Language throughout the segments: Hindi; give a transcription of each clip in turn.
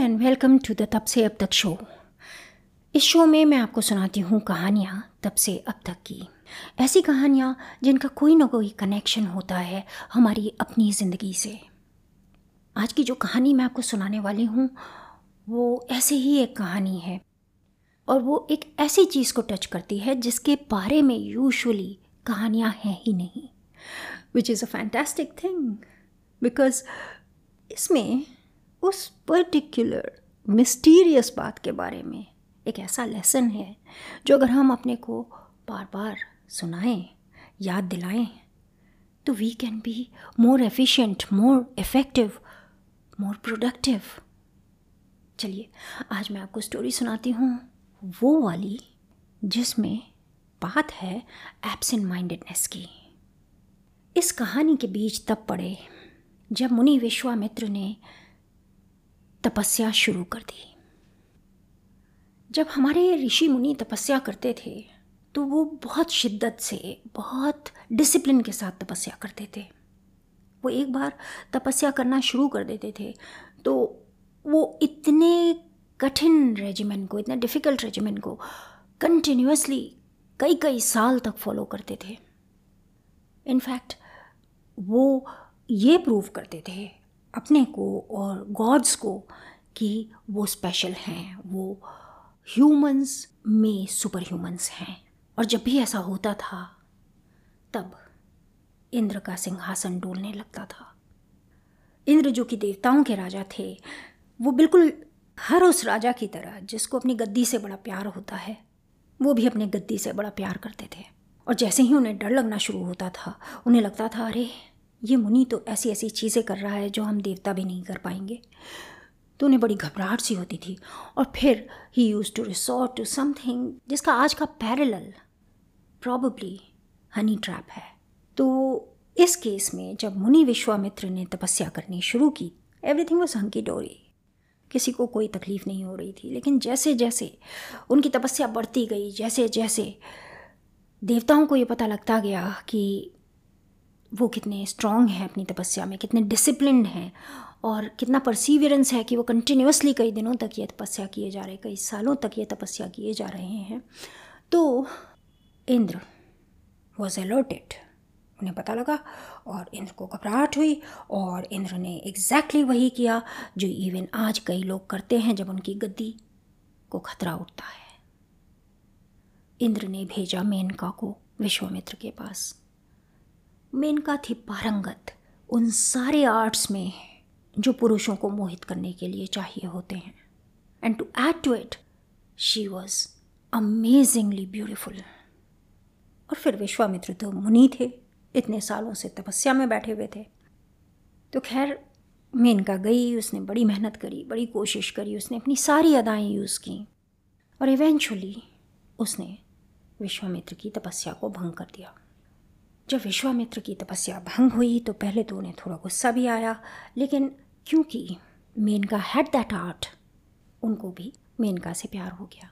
एंड वेलकम टू द तब से अब तक शो इस शो में मैं आपको सुनाती हूँ कहानियाँ तब से अब तक की। ऐसी कहानियाँ जिनका कोई ना कोई कनेक्शन होता है हमारी अपनी ज़िंदगी से। आज की जो कहानी मैं आपको सुनाने वाली हूँ, वो ऐसे ही एक कहानी है। और वो एक ऐसी चीज़ को टच करती है जिसके बारे में यूजुअली कहानियाँ हैं ही नहीं। Which is a fantastic thing because इसमें उस पर्टिकुलर मिस्टीरियस बात के बारे में एक ऐसा लेसन है, जो अगर हम अपने को बार बार सुनाएँ, याद दिलाएँ तो we can be more efficient more effective more productive चलिए, आज मैं आपको स्टोरी सुनाती हूँ, वो वाली जिसमें बात है एब्सेंट माइंडेडनेस की। इस कहानी के बीच तब पड़े, जब मुनि विश्वामित्र ने तपस्या शुरू कर दी। जब हमारे ऋषि मुनि तपस्या करते थे तो वो बहुत शिद्दत से, बहुत डिसिप्लिन के साथ तपस्या करते थे। वो एक बार तपस्या करना शुरू कर देते थे तो वो इतने कठिन रेजिमेंट को, इतने डिफ़िकल्ट रेजिमेंट को कंटिन्यूसली कई कई साल तक फॉलो करते थे। इनफैक्ट वो ये प्रूव करते थे अपने को और गॉड्स को कि वो स्पेशल हैं, वो ह्यूमंस में सुपर ह्यूमंस हैं। और जब भी ऐसा होता था, तब इंद्र का सिंहासन डोलने लगता था। इंद्र जो कि देवताओं के राजा थे, वो बिल्कुल हर उस राजा की तरह, जिसको अपनी गद्दी से बड़ा प्यार होता है, वो भी अपने गद्दी से बड़ा प्यार करते थे। और जैसे ही उन्हें डर लगना शुरू होता था, उन्हें लगता था, अरे ये मुनि तो ऐसी ऐसी चीज़ें कर रहा है जो हम देवता भी नहीं कर पाएँगे। तो उन्हें बड़ी घबराहट सी होती थी और फिर he used to resort to something जिसका आज का पैरेलल प्रॉबली हनी ट्रैप है। तो इस केस में जब मुनि विश्वामित्र ने तपस्या करनी शुरू की एवरीथिंग वॉज़ हंकी डोरी किसी को कोई तकलीफ़ नहीं हो रही थी, लेकिन जैसे जैसे उनकी तपस्या बढ़ती गई जैसे जैसे देवताओं को ये पता लगता गया कि वो कितने स्ट्रांग हैं अपनी तपस्या में, कितने डिसिप्लिन हैं और कितना परसीवियरेंस है कि वो कंटिन्यूसली कई दिनों तक ये तपस्या किए जा रहे कई सालों तक ये तपस्या किए जा रहे हैं। तो इंद्र वॉज़ अलर्टेड उन्हें पता लगा और इंद्र को घबराहट हुई और इंद्र ने एग्जैक्टली exactly वही किया जो इवन आज कई लोग करते हैं जब उनकी गद्दी को खतरा उठता है। इंद्र ने भेजा मेनका को विश्वामित्र के पास। मेनका थी पारंगत। उन सारे आर्ट्स में जो पुरुषों को मोहित करने के लिए चाहिए होते हैं। And to add to it she was amazingly beautiful और फिर विश्वामित्र तो मुनि थे, इतने सालों से तपस्या में बैठे हुए थे। तो खैर, मेनका गई, उसने बड़ी मेहनत करी, बड़ी कोशिश करी, उसने अपनी सारी अदाएँ यूज़ की। और इवेंचुअली उसने विश्वामित्र की तपस्या को भंग कर दिया। जब विश्वामित्र की तपस्या भंग हुई तो पहले तो उन्हें थोड़ा गुस्सा भी आया। लेकिन क्योंकि मेनका हैड दैट आर्ट उनको भी मेनका से प्यार हो गया।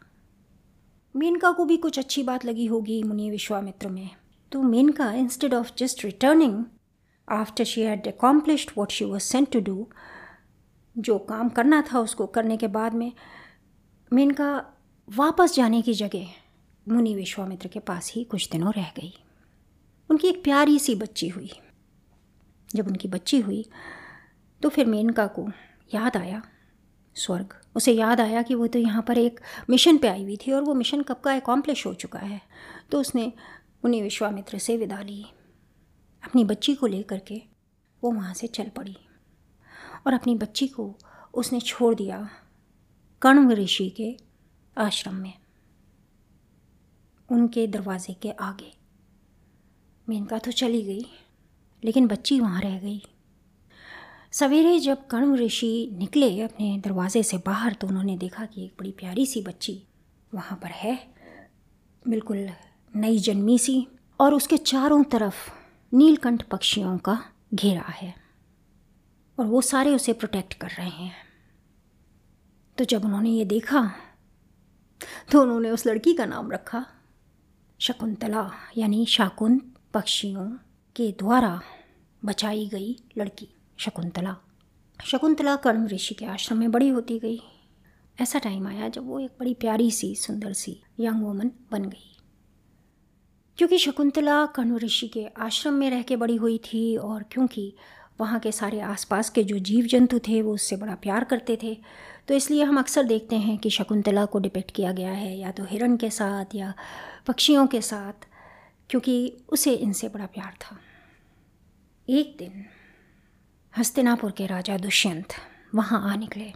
मेनका को भी कुछ अच्छी बात लगी होगी मुनि विश्वामित्र में। तो Menaka instead of just returning after she had accomplished what she was sent to do जो काम करना था उसको करने के बाद में, मेनका वापस जाने की जगह मुनि विश्वामित्र के पास ही कुछ दिनों रह गई। उनकी एक प्यारी सी बच्ची हुई। जब उनकी बच्ची हुई तो फिर मेनका को याद आया, स्वर्ग। उसे याद आया कि वो तो यहाँ पर एक मिशन पे आई हुई थी और वो मिशन कब का एकॉम्प्लिश हो चुका है। तो उसने उन्हें विश्वामित्र से विदा ली। अपनी बच्ची को लेकर के वो वहाँ से चल पड़ी और अपनी बच्ची को उसने छोड़ दिया कण्व ऋषि के आश्रम में, उनके दरवाजे के आगे। मेनका तो चली गई, लेकिन बच्ची वहाँ रह गई। सवेरे जब कर्म ऋषि निकले अपने दरवाजे से बाहर तो उन्होंने देखा कि एक बड़ी प्यारी सी बच्ची वहाँ पर है। बिल्कुल नई जन्मी सी और उसके चारों तरफ़ नीलकंठ पक्षियों का घेरा है और वो सारे उसे प्रोटेक्ट कर रहे हैं। तो जब उन्होंने ये देखा तो उन्होंने उस लड़की का नाम रखा, शकुंतला, यानी शाकुंत। पक्षियों के द्वारा बचाई गई लड़की शकुंतला। शकुंतला कर्ण ऋषि के आश्रम में बड़ी होती गई। ऐसा टाइम आया जब वो एक बड़ी प्यारी सी, सुंदर सी यंग वूमन बन गई। क्योंकि शकुंतला कण्व ऋषि के आश्रम में रह के बड़ी हुई थी और क्योंकि वहाँ के सारे आसपास के जो जीव जंतु थे, वो उससे बड़ा प्यार करते थे। तो इसलिए हम अक्सर देखते हैं कि शकुंतला को डिपेक्ट किया गया है या तो हिरण के साथ या पक्षियों के साथ। क्योंकि उसे इनसे बड़ा प्यार था। एक दिन हस्तिनापुर के राजा दुष्यंत वहाँ आ निकले।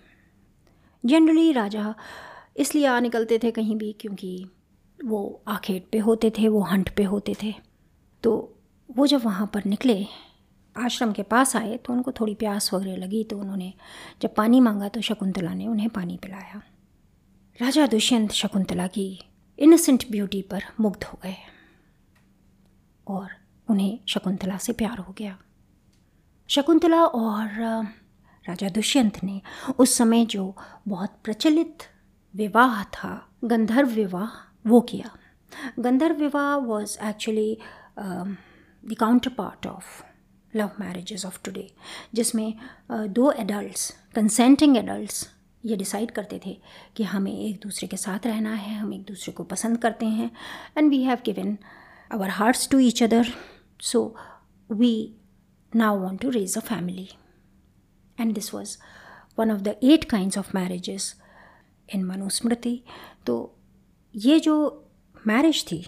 जनरली राजा इसलिए आ निकलते थे कहीं भी क्योंकि वो आखेट पे होते थे, वो हंट पे होते थे। तो वो जब वहाँ पर निकले, आश्रम के पास आए तो उनको थोड़ी प्यास वगैरह लगी तो उन्होंने जब पानी मांगा तो शकुंतला ने उन्हें पानी पिलाया। राजा दुष्यंत शकुंतला की इनोसेंट ब्यूटी पर मुग्ध हो गए। और उन्हें शकुंतला से प्यार हो गया। शकुंतला और राजा दुष्यंत ने उस समय जो बहुत प्रचलित विवाह था, गंधर्व विवाह, वो किया। Gandharva vivah was actually the counterpart of love marriages of today जिसमें दो एडल्ट्स कंसेंटिंग एडल्ट्स ये डिसाइड करते थे कि हमें एक दूसरे के साथ रहना है, हम एक दूसरे को पसंद करते हैं and we have given our hearts to each other so we now want to raise a family and this was one of the eight kind of marriages in Manusmriti तो ये जो मैरिज थी,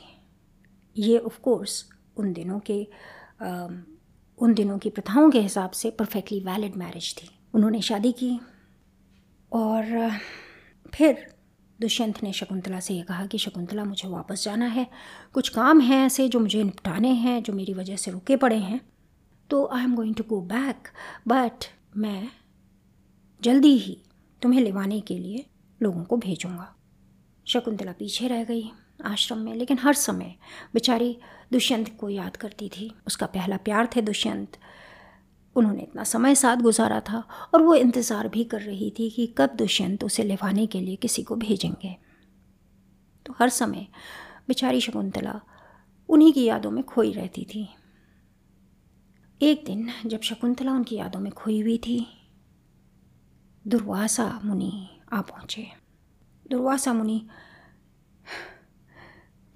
ये ऑफ़ कोर्स उन दिनों के उन दिनों की प्रथाओं के हिसाब से परफेक्टली वैलिड मैरिज थी। उन्होंने शादी की और, फिर दुष्यंत ने शकुंतला से ये कहा कि शकुंतला, मुझे वापस जाना है। कुछ काम हैं ऐसे जो मुझे निपटाने हैं, जो मेरी वजह से रुके पड़े हैं। तो I am going to go back but मैं जल्दी ही तुम्हें लेवाने के लिए लोगों को भेजूँगा। शकुंतला पीछे रह गई आश्रम में, लेकिन हर समय बेचारी दुष्यंत को याद करती थी। उसका पहला प्यार थे दुष्यंत। उन्होंने इतना समय साथ गुजारा था और वो इंतज़ार भी कर रही थी कि कब दुष्यंत उसे लेवाने के लिए किसी को भेजेंगे। तो हर समय बेचारी शकुंतला उन्हीं की यादों में खोई रहती थी। एक दिन जब शकुंतला उनकी यादों में खोई हुई थी, दुर्वासा मुनि आ पहुँचे। दुर्वासा मुनि,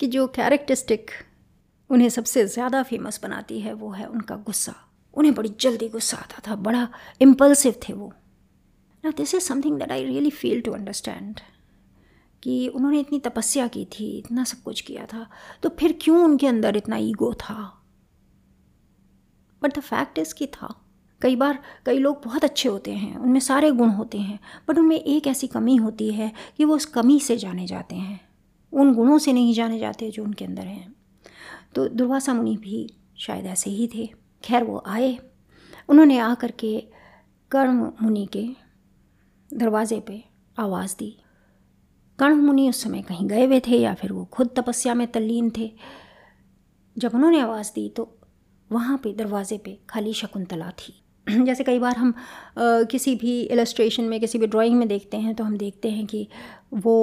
की जो कैरेक्टरिस्टिक उन्हें सबसे ज़्यादा फ़ेमस बनाती है, वो है उनका गुस्सा। उन्हें बड़ी जल्दी गुस्सा आता था, बड़ा इम्पल्सिव थे वो। ना this is something that I really feel to understand कि उन्होंने इतनी तपस्या की थी, इतना सब कुछ किया था तो फिर क्यों उनके अंदर इतना ईगो था? बट द फैक्ट इज़ कि था। कई बार कई लोग बहुत अच्छे होते हैं, उनमें सारे गुण होते हैं बट उनमें एक ऐसी कमी होती है कि वो उस कमी से जाने जाते हैं, उन गुणों से नहीं जाने जाते जो उनके अंदर हैं। तो दुर्वासा मुनि भी शायद ऐसे ही थे। खैर वो आए। उन्होंने आ के कर्ण मुनि के दरवाज़े पे आवाज़ दी। कर्ण मुनि उस समय कहीं गए हुए थे या फिर वो खुद तपस्या में तल्लीन थे? जब उन्होंने आवाज़ दी तो वहाँ पे दरवाज़े पे खाली शकुंतला थी। जैसे कई बार हम आ, किसी भी इलस्ट्रेशन में किसी भी ड्राइंग में देखते हैं तो हम देखते हैं कि वो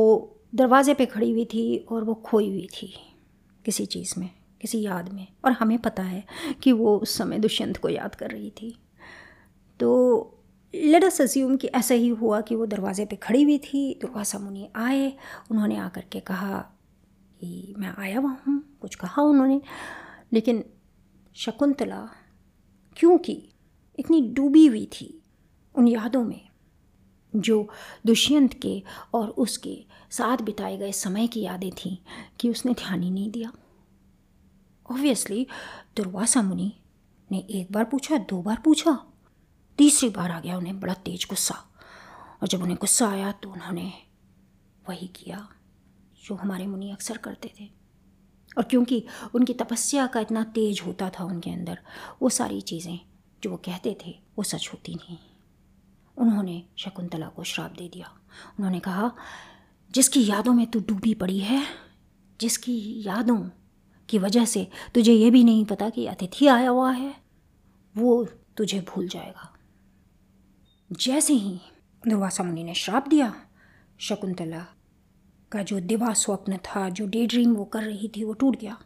दरवाज़े पे खड़ी हुई थी और वो खोई हुई थी किसी चीज़ में। किसी याद में। और हमें पता है कि वो उस समय दुष्यंत को याद कर रही थी। तो लेट अस अज्यूम कि ऐसा ही हुआ कि वो दरवाज़े पे खड़ी हुई थी, दुर्वासा मुनि आए, उन्होंने आकर के कहा कि मैं आया हुआ हूँ, कुछ कहा उन्होंने, लेकिन शकुंतला क्योंकि इतनी डूबी हुई थी उन यादों में, जो दुष्यंत के और उसके साथ बिताए गए समय की यादें थीं, कि उसने ध्यान ही नहीं दिया। ऑब्वियसली दुर्वासा मुनि ने एक बार पूछा, दो बार पूछा। तीसरी बार आ गया उन्हें बड़ा तेज गुस्सा। और जब उन्हें गुस्सा आया तो उन्होंने वही किया जो हमारे मुनि अक्सर करते थे। और क्योंकि उनकी तपस्या का इतना तेज होता था उनके अंदर, वो सारी चीज़ें जो वो कहते थे, वो सच होती नहीं। उन्होंने शकुंतला को श्राप दे दिया। उन्होंने कहा, जिसकी यादों में तू डूबी पड़ी है, जिसकी यादों की वजह से तुझे ये भी नहीं पता कि अतिथि आया हुआ है। वो तुझे भूल जाएगा। जैसे ही दुर्वासा मुनि ने श्राप दिया, शकुंतला का जो दिवा स्वप्न था, जो डे ड्रीम वो कर रही थी, वो टूट गया।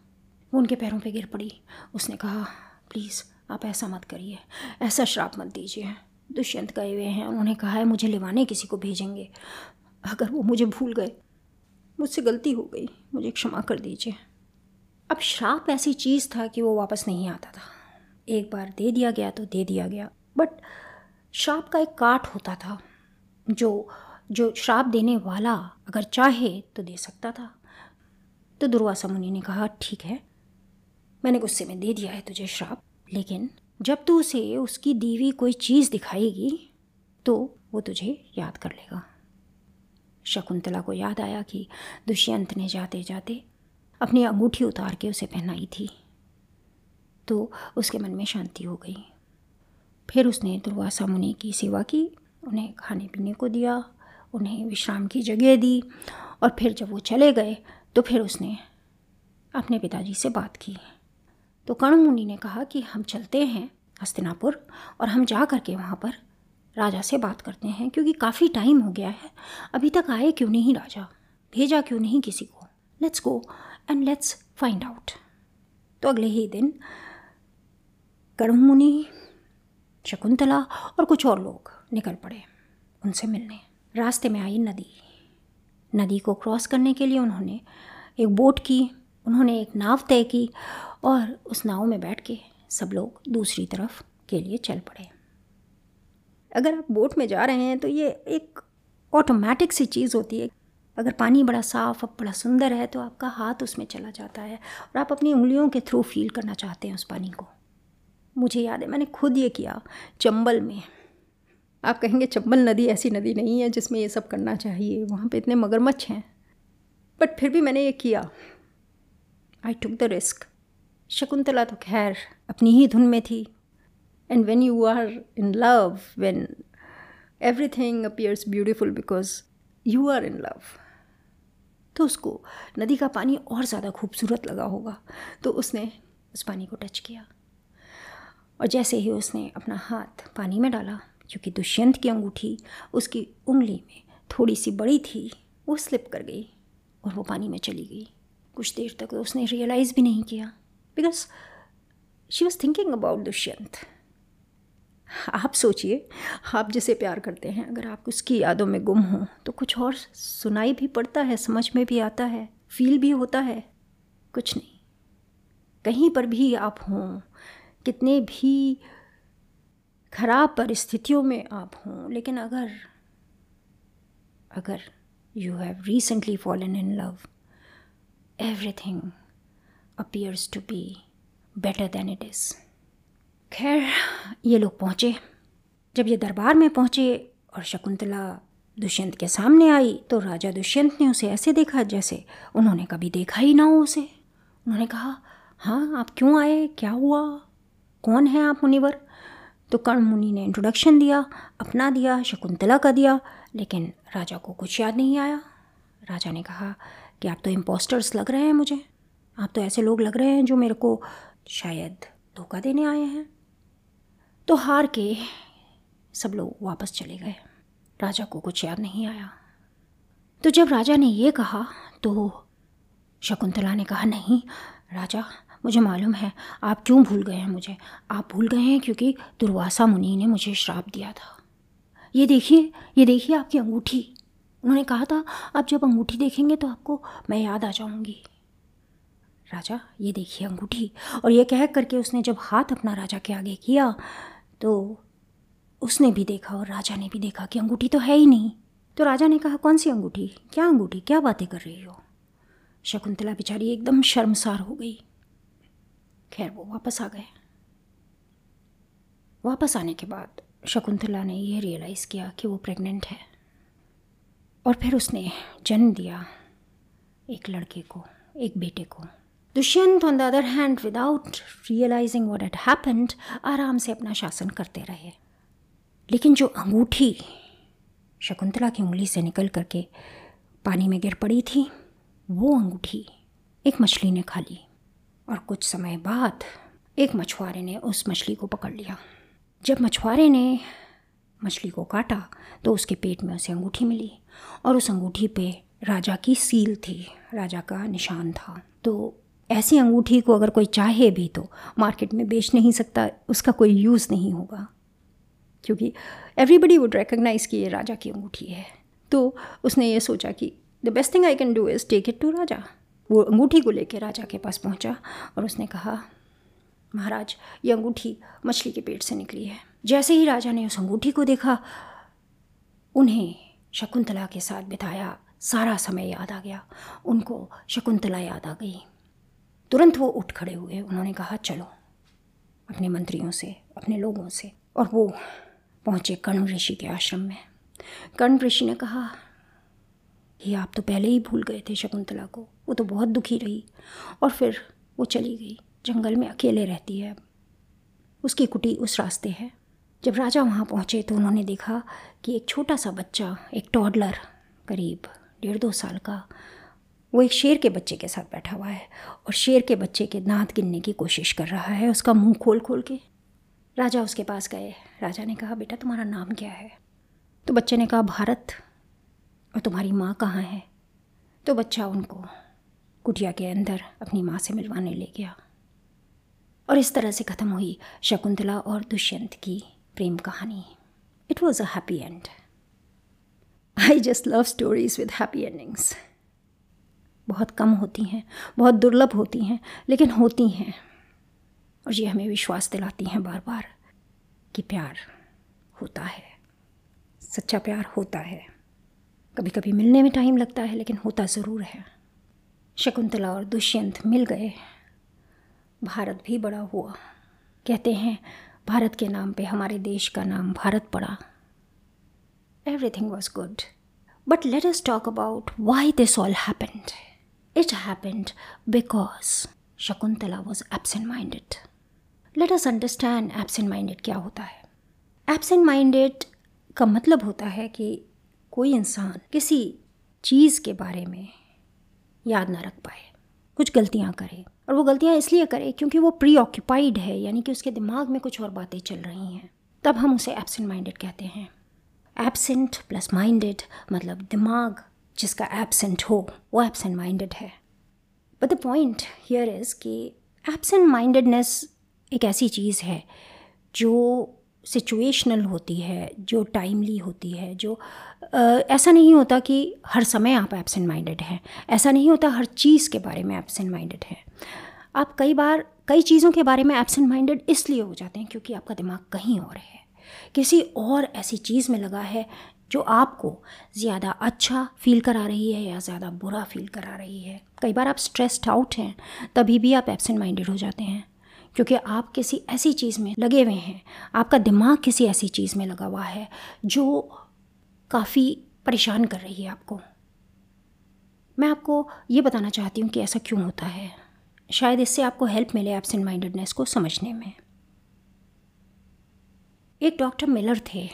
वो उनके पैरों पे गिर पड़ी। उसने कहा प्लीज़ आप ऐसा मत करिए। ऐसा श्राप मत दीजिए। दुष्यंत गए हुए हैं। उन्होंने कहा है, मुझे लेवाने किसी को भेजेंगे। अगर वो मुझे भूल गए, मुझसे गलती हो गई, मुझे क्षमा कर दीजिए। अब श्राप ऐसी चीज़ था कि वो वापस नहीं आता था। एक बार दे दिया गया तो दे दिया गया। बट श्राप का एक काट होता था, जो जो श्राप देने वाला अगर चाहे तो दे सकता था। तो दुर्वासा मुनि ने कहा, ठीक है, मैंने गुस्से में दे दिया है तुझे श्राप, लेकिन जब तू उसे उसकी दीवी कोई चीज़ दिखाएगी तो वो तुझे याद कर लेगा। शकुंतला को याद आया कि दुष्यंत ने जाते जाते अपनी अंगूठी उतार के उसे पहनाई थी। तो उसके मन में शांति हो गई। फिर उसने दुर्वासा मुनि की सेवा की, उन्हें खाने पीने को दिया, उन्हें विश्राम की जगह दी और फिर जब वो चले गए तो फिर उसने अपने पिताजी से बात की। तो कर्ण मुनि ने कहा कि हम चलते हैं हस्तिनापुर और हम जा कर के वहाँ पर राजा से बात करते हैं, क्योंकि काफ़ी टाइम हो गया है। अभी तक आए क्यों नहीं राजा? भेजा क्यों नहीं किसी को? Let's go and let's find out तो अगले ही दिन कर्ण मुनि शकुंतला और कुछ और लोग निकल पड़े उनसे मिलने। रास्ते में आई नदी। नदी को क्रॉस करने के लिए उन्होंने एक बोट की, उन्होंने एक नाव तय की और उस नाव में बैठ के सब लोग दूसरी तरफ़ के लिए चल पड़े। अगर आप बोट में जा रहे हैं तो ये एक ऑटोमेटिक सी चीज़ होती है अगर पानी बड़ा साफ़ अब बड़ा सुंदर है तो आपका हाथ उसमें चला जाता है और आप अपनी उंगलियों के थ्रू फील करना चाहते हैं उस पानी को। मुझे याद है, मैंने खुद ये किया चंबल में। आप कहेंगे चंबल नदी ऐसी नदी नहीं है जिसमें ये सब करना चाहिए, वहाँ पे इतने मगरमच्छ हैं। बट फिर भी मैंने ये किया। I took the risk Shakuntala तो खैर अपनी ही धुन में थी। And when you are in love when everything appears beautiful because you are in love तो उसको नदी का पानी और ज़्यादा खूबसूरत लगा होगा। तो उसने उस पानी को टच किया। और जैसे ही उसने अपना हाथ पानी में डाला, क्योंकि दुष्यंत की अंगूठी उसकी उंगली में थोड़ी सी बड़ी थी, वो स्लिप कर गई और वो पानी में चली गई। कुछ देर तक उसने रियलाइज़ भी नहीं किया because she was thinking about Dushyant. आप सोचिए, आप जिसे प्यार करते हैं, अगर आप उसकी यादों में गुम हों तो कुछ और सुनाई भी पड़ता है, समझ में भी आता है फील भी होता है, कुछ नहीं। कहीं पर भी आप हों, कितने भी खराब परिस्थितियों में आप हों, लेकिन अगर अगर you have recently fallen in love everything appears to be better than it is खैर, ये लोग पहुँचे। जब ये दरबार में पहुँचे और शकुंतला दुष्यंत के सामने आई तो राजा दुष्यंत ने उसे ऐसे देखा जैसे उन्होंने कभी देखा ही ना हो उसे। उन्होंने कहा हाँ आप क्यों आए? क्या हुआ? कौन है आप मुनिवर? तो कर्ण मुनि ने इंट्रोडक्शन दिया, अपना दिया, शकुंतला का दिया, लेकिन राजा को कुछ याद नहीं आया। राजा ने कहा, कि आप तो इम्पोस्टर्स लग रहे हैं मुझे। आप तो ऐसे लोग लग रहे हैं जो मेरे को शायद धोखा देने आए हैं। तो हार के सब लोग वापस चले गए। राजा को कुछ याद नहीं आया। तो जब राजा ने ये कहा तो शकुंतला ने कहा, नहीं, राजा, मुझे मालूम है, आप क्यों भूल गए हैं मुझे? आप भूल गए हैं क्योंकि दुर्वासा मुनि ने मुझे श्राप दिया था। ये देखिए ये देखिए आपकी अंगूठी। उन्होंने कहा था, आप जब अंगूठी देखेंगे तो आपको मैं याद आ जाऊँगी। राजा, ये देखिए अंगूठी। और ये कह करके उसने जब हाथ अपना राजा के आगे किया तो उसने भी देखा और राजा ने भी देखा कि अंगूठी तो है ही नहीं। तो राजा ने कहा, कौन सी अंगूठी? क्या अंगूठी? क्या बातें कर रही हो? शकुंतला बेचारी एकदम शर्मसार हो गई। खैर, वो वापस आ गए। वापस आने के बाद शकुंतला ने यह रियलाइज़ किया कि वो प्रेग्नेंट है। और फिर उसने जन्म दिया एक लड़के को, एक बेटे को। Dushyant on the other hand without realising what had happened आराम से अपना शासन करते रहे। लेकिन जो अंगूठी शकुंतला की उंगली से निकल करके पानी में गिर पड़ी थी, वो अंगूठी एक मछली ने खा ली और कुछ समय बाद एक मछुआरे ने उस मछली को पकड़ लिया। जब मछुआरे ने मछली को काटा तो उसके पेट में उसे अंगूठी मिली और उस अंगूठी पे राजा की सील थी, राजा का निशान था। तो ऐसी अंगूठी को अगर कोई चाहे भी तो मार्केट में बेच नहीं सकता, उसका कोई यूज़ नहीं होगा। क्योंकि एवरीबडी वुड रिकग्नाइज कि ये राजा की अंगूठी है। तो उसने ये सोचा कि the best thing I can do is take it to raja. वो अंगूठी को लेकर राजा के पास पहुँचा और उसने कहा, महाराज, ये अंगूठी मछली के पेट से निकली है। जैसे ही राजा ने उस अंगूठी को देखा, उन्हें शकुंतला के साथ बिताया। सारा समय याद आ गया। उनको शकुंतला याद आ गई। तुरंत वो उठ खड़े हुए, उन्होंने कहा, चलो। अपने मंत्रियों से, अपने लोगों से। और वो पहुँचे कर्ण ऋषि के आश्रम में। कर्ण ऋषि ने कहा कि आप तो पहले ही भूल गए थे शकुंतला को। वो तो बहुत दुखी रही। और फिर वो चली गई। जंगल में अकेले रहती है। उसकी कुटी उस रास्ते है। जब राजा वहाँ पहुँचे तो उन्होंने देखा कि एक छोटा सा बच्चा, एक टॉडलर करीब डेढ़ दो साल का वो एक शेर के बच्चे के साथ बैठा हुआ है और शेर के बच्चे के दांत गिनने की कोशिश कर रहा है। उसका मुँह खोल खोल के। राजा उसके पास गए। राजा ने कहा, बेटा, तुम्हारा नाम क्या है? तो बच्चे ने कहा, भारत। और तुम्हारी माँ कहाँ है? तो बच्चा उनको कुटिया के अंदर अपनी माँ से मिलवाने ले गया। और इस तरह से ख़त्म हुई शकुंतला और दुष्यंत की प्रेम कहानी। It was a happy end I just love stories with happy endings बहुत कम होती हैं, बहुत दुर्लभ होती हैं, लेकिन होती हैं। और ये हमें विश्वास दिलाती हैं बार बार कि प्यार होता है, सच्चा प्यार होता है। कभी कभी मिलने में टाइम लगता है, लेकिन होता ज़रूर है। शकुंतला और दुष्यंत मिल गए। भारत भी बड़ा हुआ। कहते हैं, भारत के नाम पे हमारे देश का नाम भारत पड़ा। Everything was good but let us talk about why this all happened it happened because Shakuntala was absent minded let us understand absent minded क्या होता है। एबसेंट माइंडेड का मतलब होता है कि कोई इंसान किसी चीज़ के बारे में याद ना रख पाए, कुछ गलतियाँ करे और वो गलतियाँ इसलिए करे क्योंकि वो प्री ऑक्यूपाइड है, यानी कि उसके दिमाग में कुछ और बातें चल रही हैं। तब हम उसे एबसेंट माइंडेड कहते हैं। एबसेंट प्लस माइंडेड मतलब दिमाग जिसका एबसेंट हो वो एबसेंट माइंडेड है। But the point here is कि एबसेंट माइंडेडनेस एक ऐसी चीज़ है जो सिचुएशनल होती है जो टाइमली होती है जो आ, ऐसा नहीं होता कि हर समय आप एबसेंट माइंडेड हैं। ऐसा नहीं होता हर चीज़ के बारे में एबसेंट माइंडेड हैं। आप कई बार कई चीज़ों के बारे में एबसेंट माइंडेड इसलिए हो जाते हैं क्योंकि आपका दिमाग कहीं और है। किसी और ऐसी चीज़ में लगा है जो आपको ज़्यादा अच्छा फील करा रही है या ज़्यादा बुरा फील करा रही है। कई बार आप स्ट्रेस्ड आउट हैं, तभी भी आप एबसेंट माइंडेड हो जाते हैं, क्योंकि आप किसी ऐसी चीज़ में लगे हुए हैं, आपका दिमाग किसी ऐसी चीज़ में लगा हुआ है, जो काफ़ी परेशान कर रही है आपको। मैं आपको ये बताना चाहती हूँ कि ऐसा क्यों होता है? शायद इससे आपको हेल्प मिले एबसेंट माइंडेडनेस को समझने में। एक डॉक्टर मिलर थे।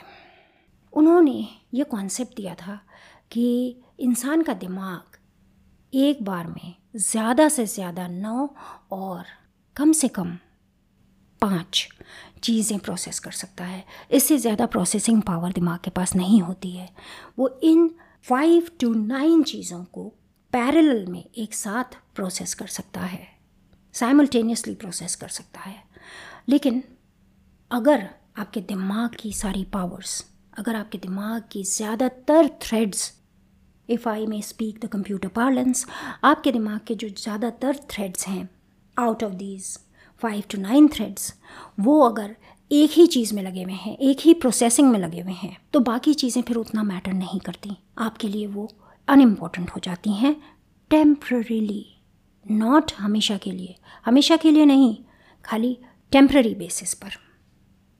उन्होंने ये कॉन्सेप्ट दिया था कि इंसान का दिमाग एक बार में ज़्यादा से ज़्यादा नौ और कम से कम पाँच चीज़ें प्रोसेस कर सकता है। इससे ज़्यादा प्रोसेसिंग पावर दिमाग के पास नहीं होती है। वो इन फाइव टू नाइन चीज़ों को पैरेलल में एक साथ प्रोसेस कर सकता है। साइमल्टेनियसली प्रोसेस कर सकता है। लेकिन अगर आपके दिमाग की सारी पावर्स अगर आपके दिमाग की ज़्यादातर threads if I may speak the computer parlance आपके दिमाग के जो ज़्यादातर थ्रेड्स हैं out of these five to nine threads वो अगर एक ही चीज़ में लगे हुए हैं, एक ही प्रोसेसिंग में लगे हुए हैं तो बाकी चीज़ें फिर उतना मैटर नहीं करती। आपके लिए वो अनइम्पॉर्टेंट हो जाती हैं टेम्प्ररीली नॉट हमेशा के लिए। हमेशा के लिए नहीं, खाली टेम्प्ररी बेसिस पर।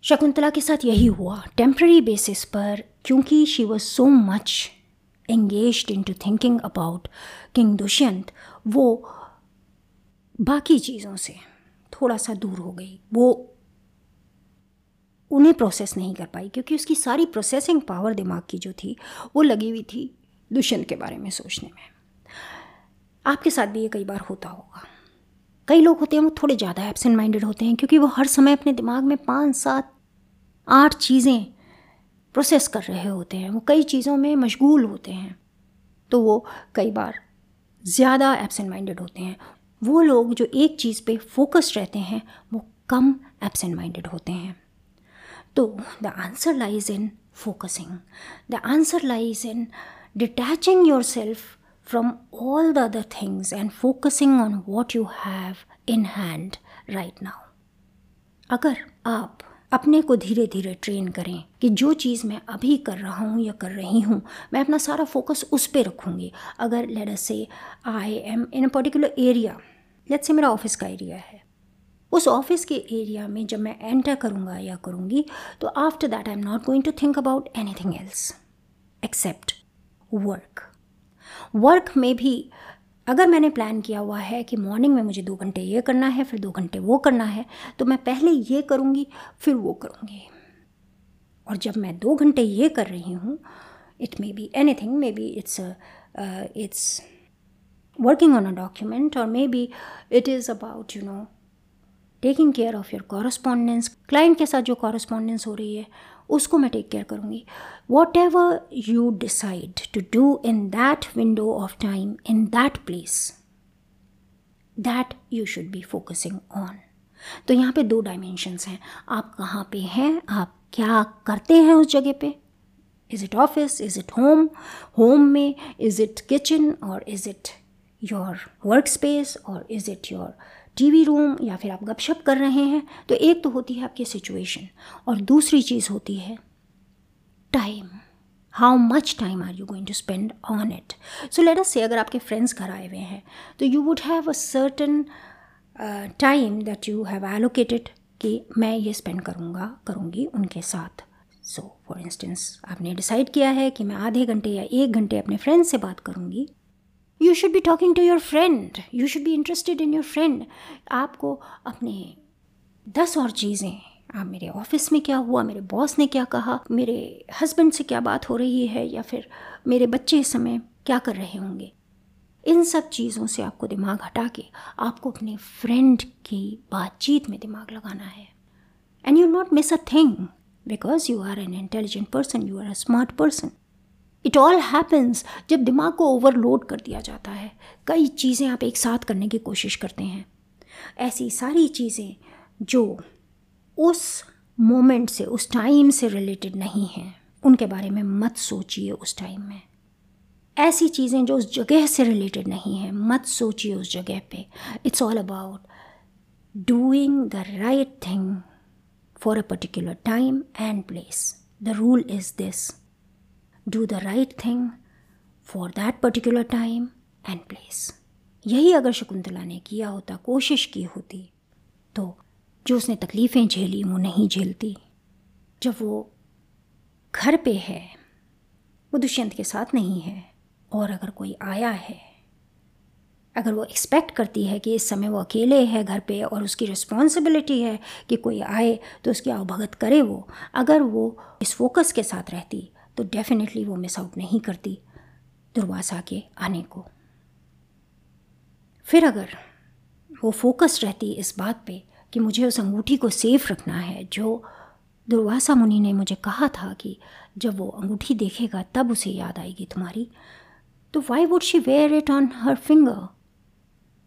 शकुंतला के साथ यही हुआ। टेम्प्ररी बेसिस पर, क्योंकि she was so much engage in to thinking about king Dushyant वो बाकी चीज़ों से थोड़ा सा दूर हो गई। वो उन्हें प्रोसेस नहीं कर पाई, क्योंकि उसकी सारी प्रोसेसिंग पावर दिमाग की जो थी, वो लगी हुई थी दुष्यंत के बारे में सोचने में। आपके साथ भी ये कई बार होता होगा। कई लोग होते हैं, वो थोड़े ज़्यादा एबसेंट माइंडेड होते हैं, क्योंकि वो हर समय अपने दिमाग में पाँच सात आठ चीज़ें प्रोसेस कर रहे होते हैं। वो कई चीज़ों में मशगूल होते हैं। तो वो कई बार ज़्यादा एबसेंट माइंडेड होते हैं। वो लोग जो एक चीज़ पे फोकस रहते हैं, वो कम एबसेंट माइंडेड होते हैं। तो the answer lies in focusing the answer lies in detaching yourself from all the other things and focusing on what you have in hand right now अगर आप अपने को धीरे धीरे ट्रेन करें कि जो चीज़ मैं अभी कर रहा हूँ या कर रही हूँ, मैं अपना सारा फोकस उस पर रखूँगी। अगर लेट से I am in a particular area late से मेरा ऑफ़िस का एरिया है। उस ऑफ़िस के एरिया में जब मैं एंटर करूँगा या करूँगी तो after that I am not going to think about anything else except work work में भी अगर मैंने प्लान किया हुआ है कि मॉर्निंग में मुझे दो घंटे ये करना है, फिर दो घंटे वो करना है तो मैं पहले ये करूँगी, फिर वो करूँगी। और जब मैं दो घंटे ये कर रही हूँ it maybe anything maybe it's it's working on a document और maybe it is about you know taking care of your correspondence client के साथ जो कॉरस्पॉन्डेंस हो रही है उसको मैं टेक केयर करूँगी। Whatever you decide to do in that window of time in that place that you should be focusing on तो यहाँ पे दो डायमेंशंस हैं। आप कहाँ पे हैं? आप क्या करते हैं उस जगह पे? Is it office is it home home में इज़ इट किचन और is it your work space और is it your TV room या फिर आप गपशप कर रहे हैं तो एक तो होती है आपकी सिचुएशन और दूसरी चीज़ होती है time how much time are you going to spend on it so let us say अगर आपके फ्रेंड्स घर आए हुए हैं तो you would have a certain time that you have allocated कि मैं ये स्पेंड करूँगा, करूँगी उनके साथ. सो फॉर इंस्टेंस आपने डिसाइड किया है कि मैं आधे घंटे या एक घंटे अपने फ्रेंड से बात करूँगी you should be talking to your friend you should be interested in your friend आपको अपने दस और चीज़ें, आप मेरे ऑफ़िस में क्या हुआ, मेरे बॉस ने क्या कहा, मेरे हस्बैंड से क्या बात हो रही है, या फिर मेरे बच्चे इस समय क्या कर रहे होंगे? इन सब चीज़ों से आपको दिमाग हटा के, आपको अपने फ्रेंड की बातचीत में दिमाग लगाना है। And you not miss a thing because you are an intelligent person you are a smart person it all happens जब दिमाग को ओवरलोड कर दिया जाता है। कई चीज़ें आप एक साथ करने की कोशिश करते हैं। ऐसी सारी चीज़ें जो उस मोमेंट से, उस टाइम से रिलेटेड नहीं हैं, उनके बारे में मत सोचिए उस टाइम में। ऐसी चीज़ें जो उस जगह से रिलेटेड नहीं हैं, मत सोचिए उस जगह पे। It's all about doing the right thing for a particular time and place the rule is this do the right thing for that particular time and place यही अगर शकुंतला ने किया होता, कोशिश की होती तो जो उसने तकलीफ़ें झेली, वो नहीं झेलती। जब वो घर पे है, वो दुष्यंत के साथ नहीं है, और अगर कोई आया है, अगर वो एक्सपेक्ट करती है कि इस समय वो अकेले है घर पे और उसकी रिस्पॉन्सिबिलिटी है कि कोई आए तो उसकी आवभगत करे वो। अगर वो इस फोकस के साथ रहती तो डेफिनेटली वो मिस आउट नहीं करती दुर्वासा के आने को। फिर अगर वो फोकस रहती इस बात पे कि मुझे उस अंगूठी को सेफ़ रखना है, जो दुर्वासा मुनि ने मुझे कहा था कि जब वो अंगूठी देखेगा तब उसे याद आएगी तुम्हारी तो why would she wear it on her finger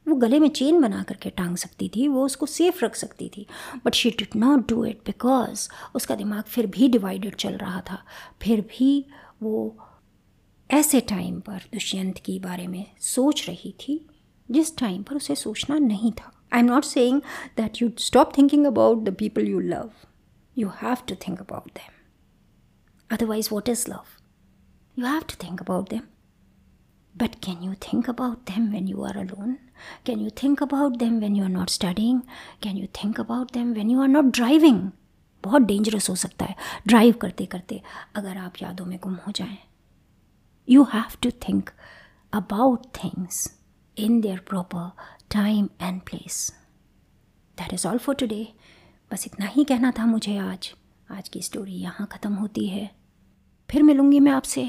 वो गले में चेन बना करके टांग सकती थी, वो उसको सेफ़ रख सकती थी। But she did not do it because उसका दिमाग फिर भी डिवाइडेड चल रहा था। फिर भी वो ऐसे टाइम पर दुष्यंत के बारे में सोच रही थी, जिस टाइम पर उसे सोचना नहीं था। I am not saying that you stop thinking about the people you love you have to think about them otherwise what is love you have to think about them But can you think about them when you are alone? Can you think about them when you are not studying? Can you think about them when you are not driving? बहुत डेंजरस हो सकता है ड्राइव करते करते अगर आप यादों में गुम हो जाएँ you have to think about things in their proper time and place that is all for today बस इतना ही कहना था मुझे आज आज की स्टोरी यहाँ ख़त्म होती है फिर मिलूँगी मैं आपसे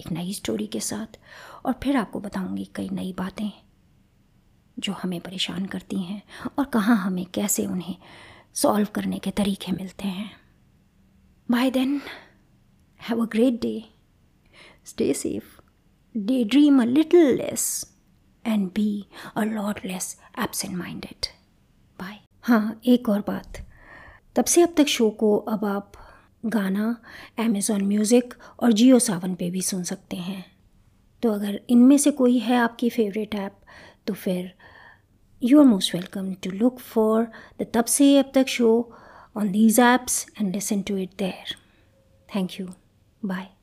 एक नई स्टोरी के साथ और फिर आपको बताऊँगी कई नई बातें जो हमें परेशान करती हैं और कहाँ हमें कैसे उन्हें सॉल्व करने के तरीके मिलते हैं। Bye then have a great day stay safe daydream a little less and be a lot less absent minded bye हाँ एक और बात। तब से अब तक शो को अब आप गाना अमेज़ॉन म्यूज़िक और जियो सावन पर भी सुन सकते हैं। तो अगर इनमें से कोई है आपकी फेवरेट ऐप तो फिर you are most welcome to look for the तब से अब तक show on these apps and listen to it there thank you Bye.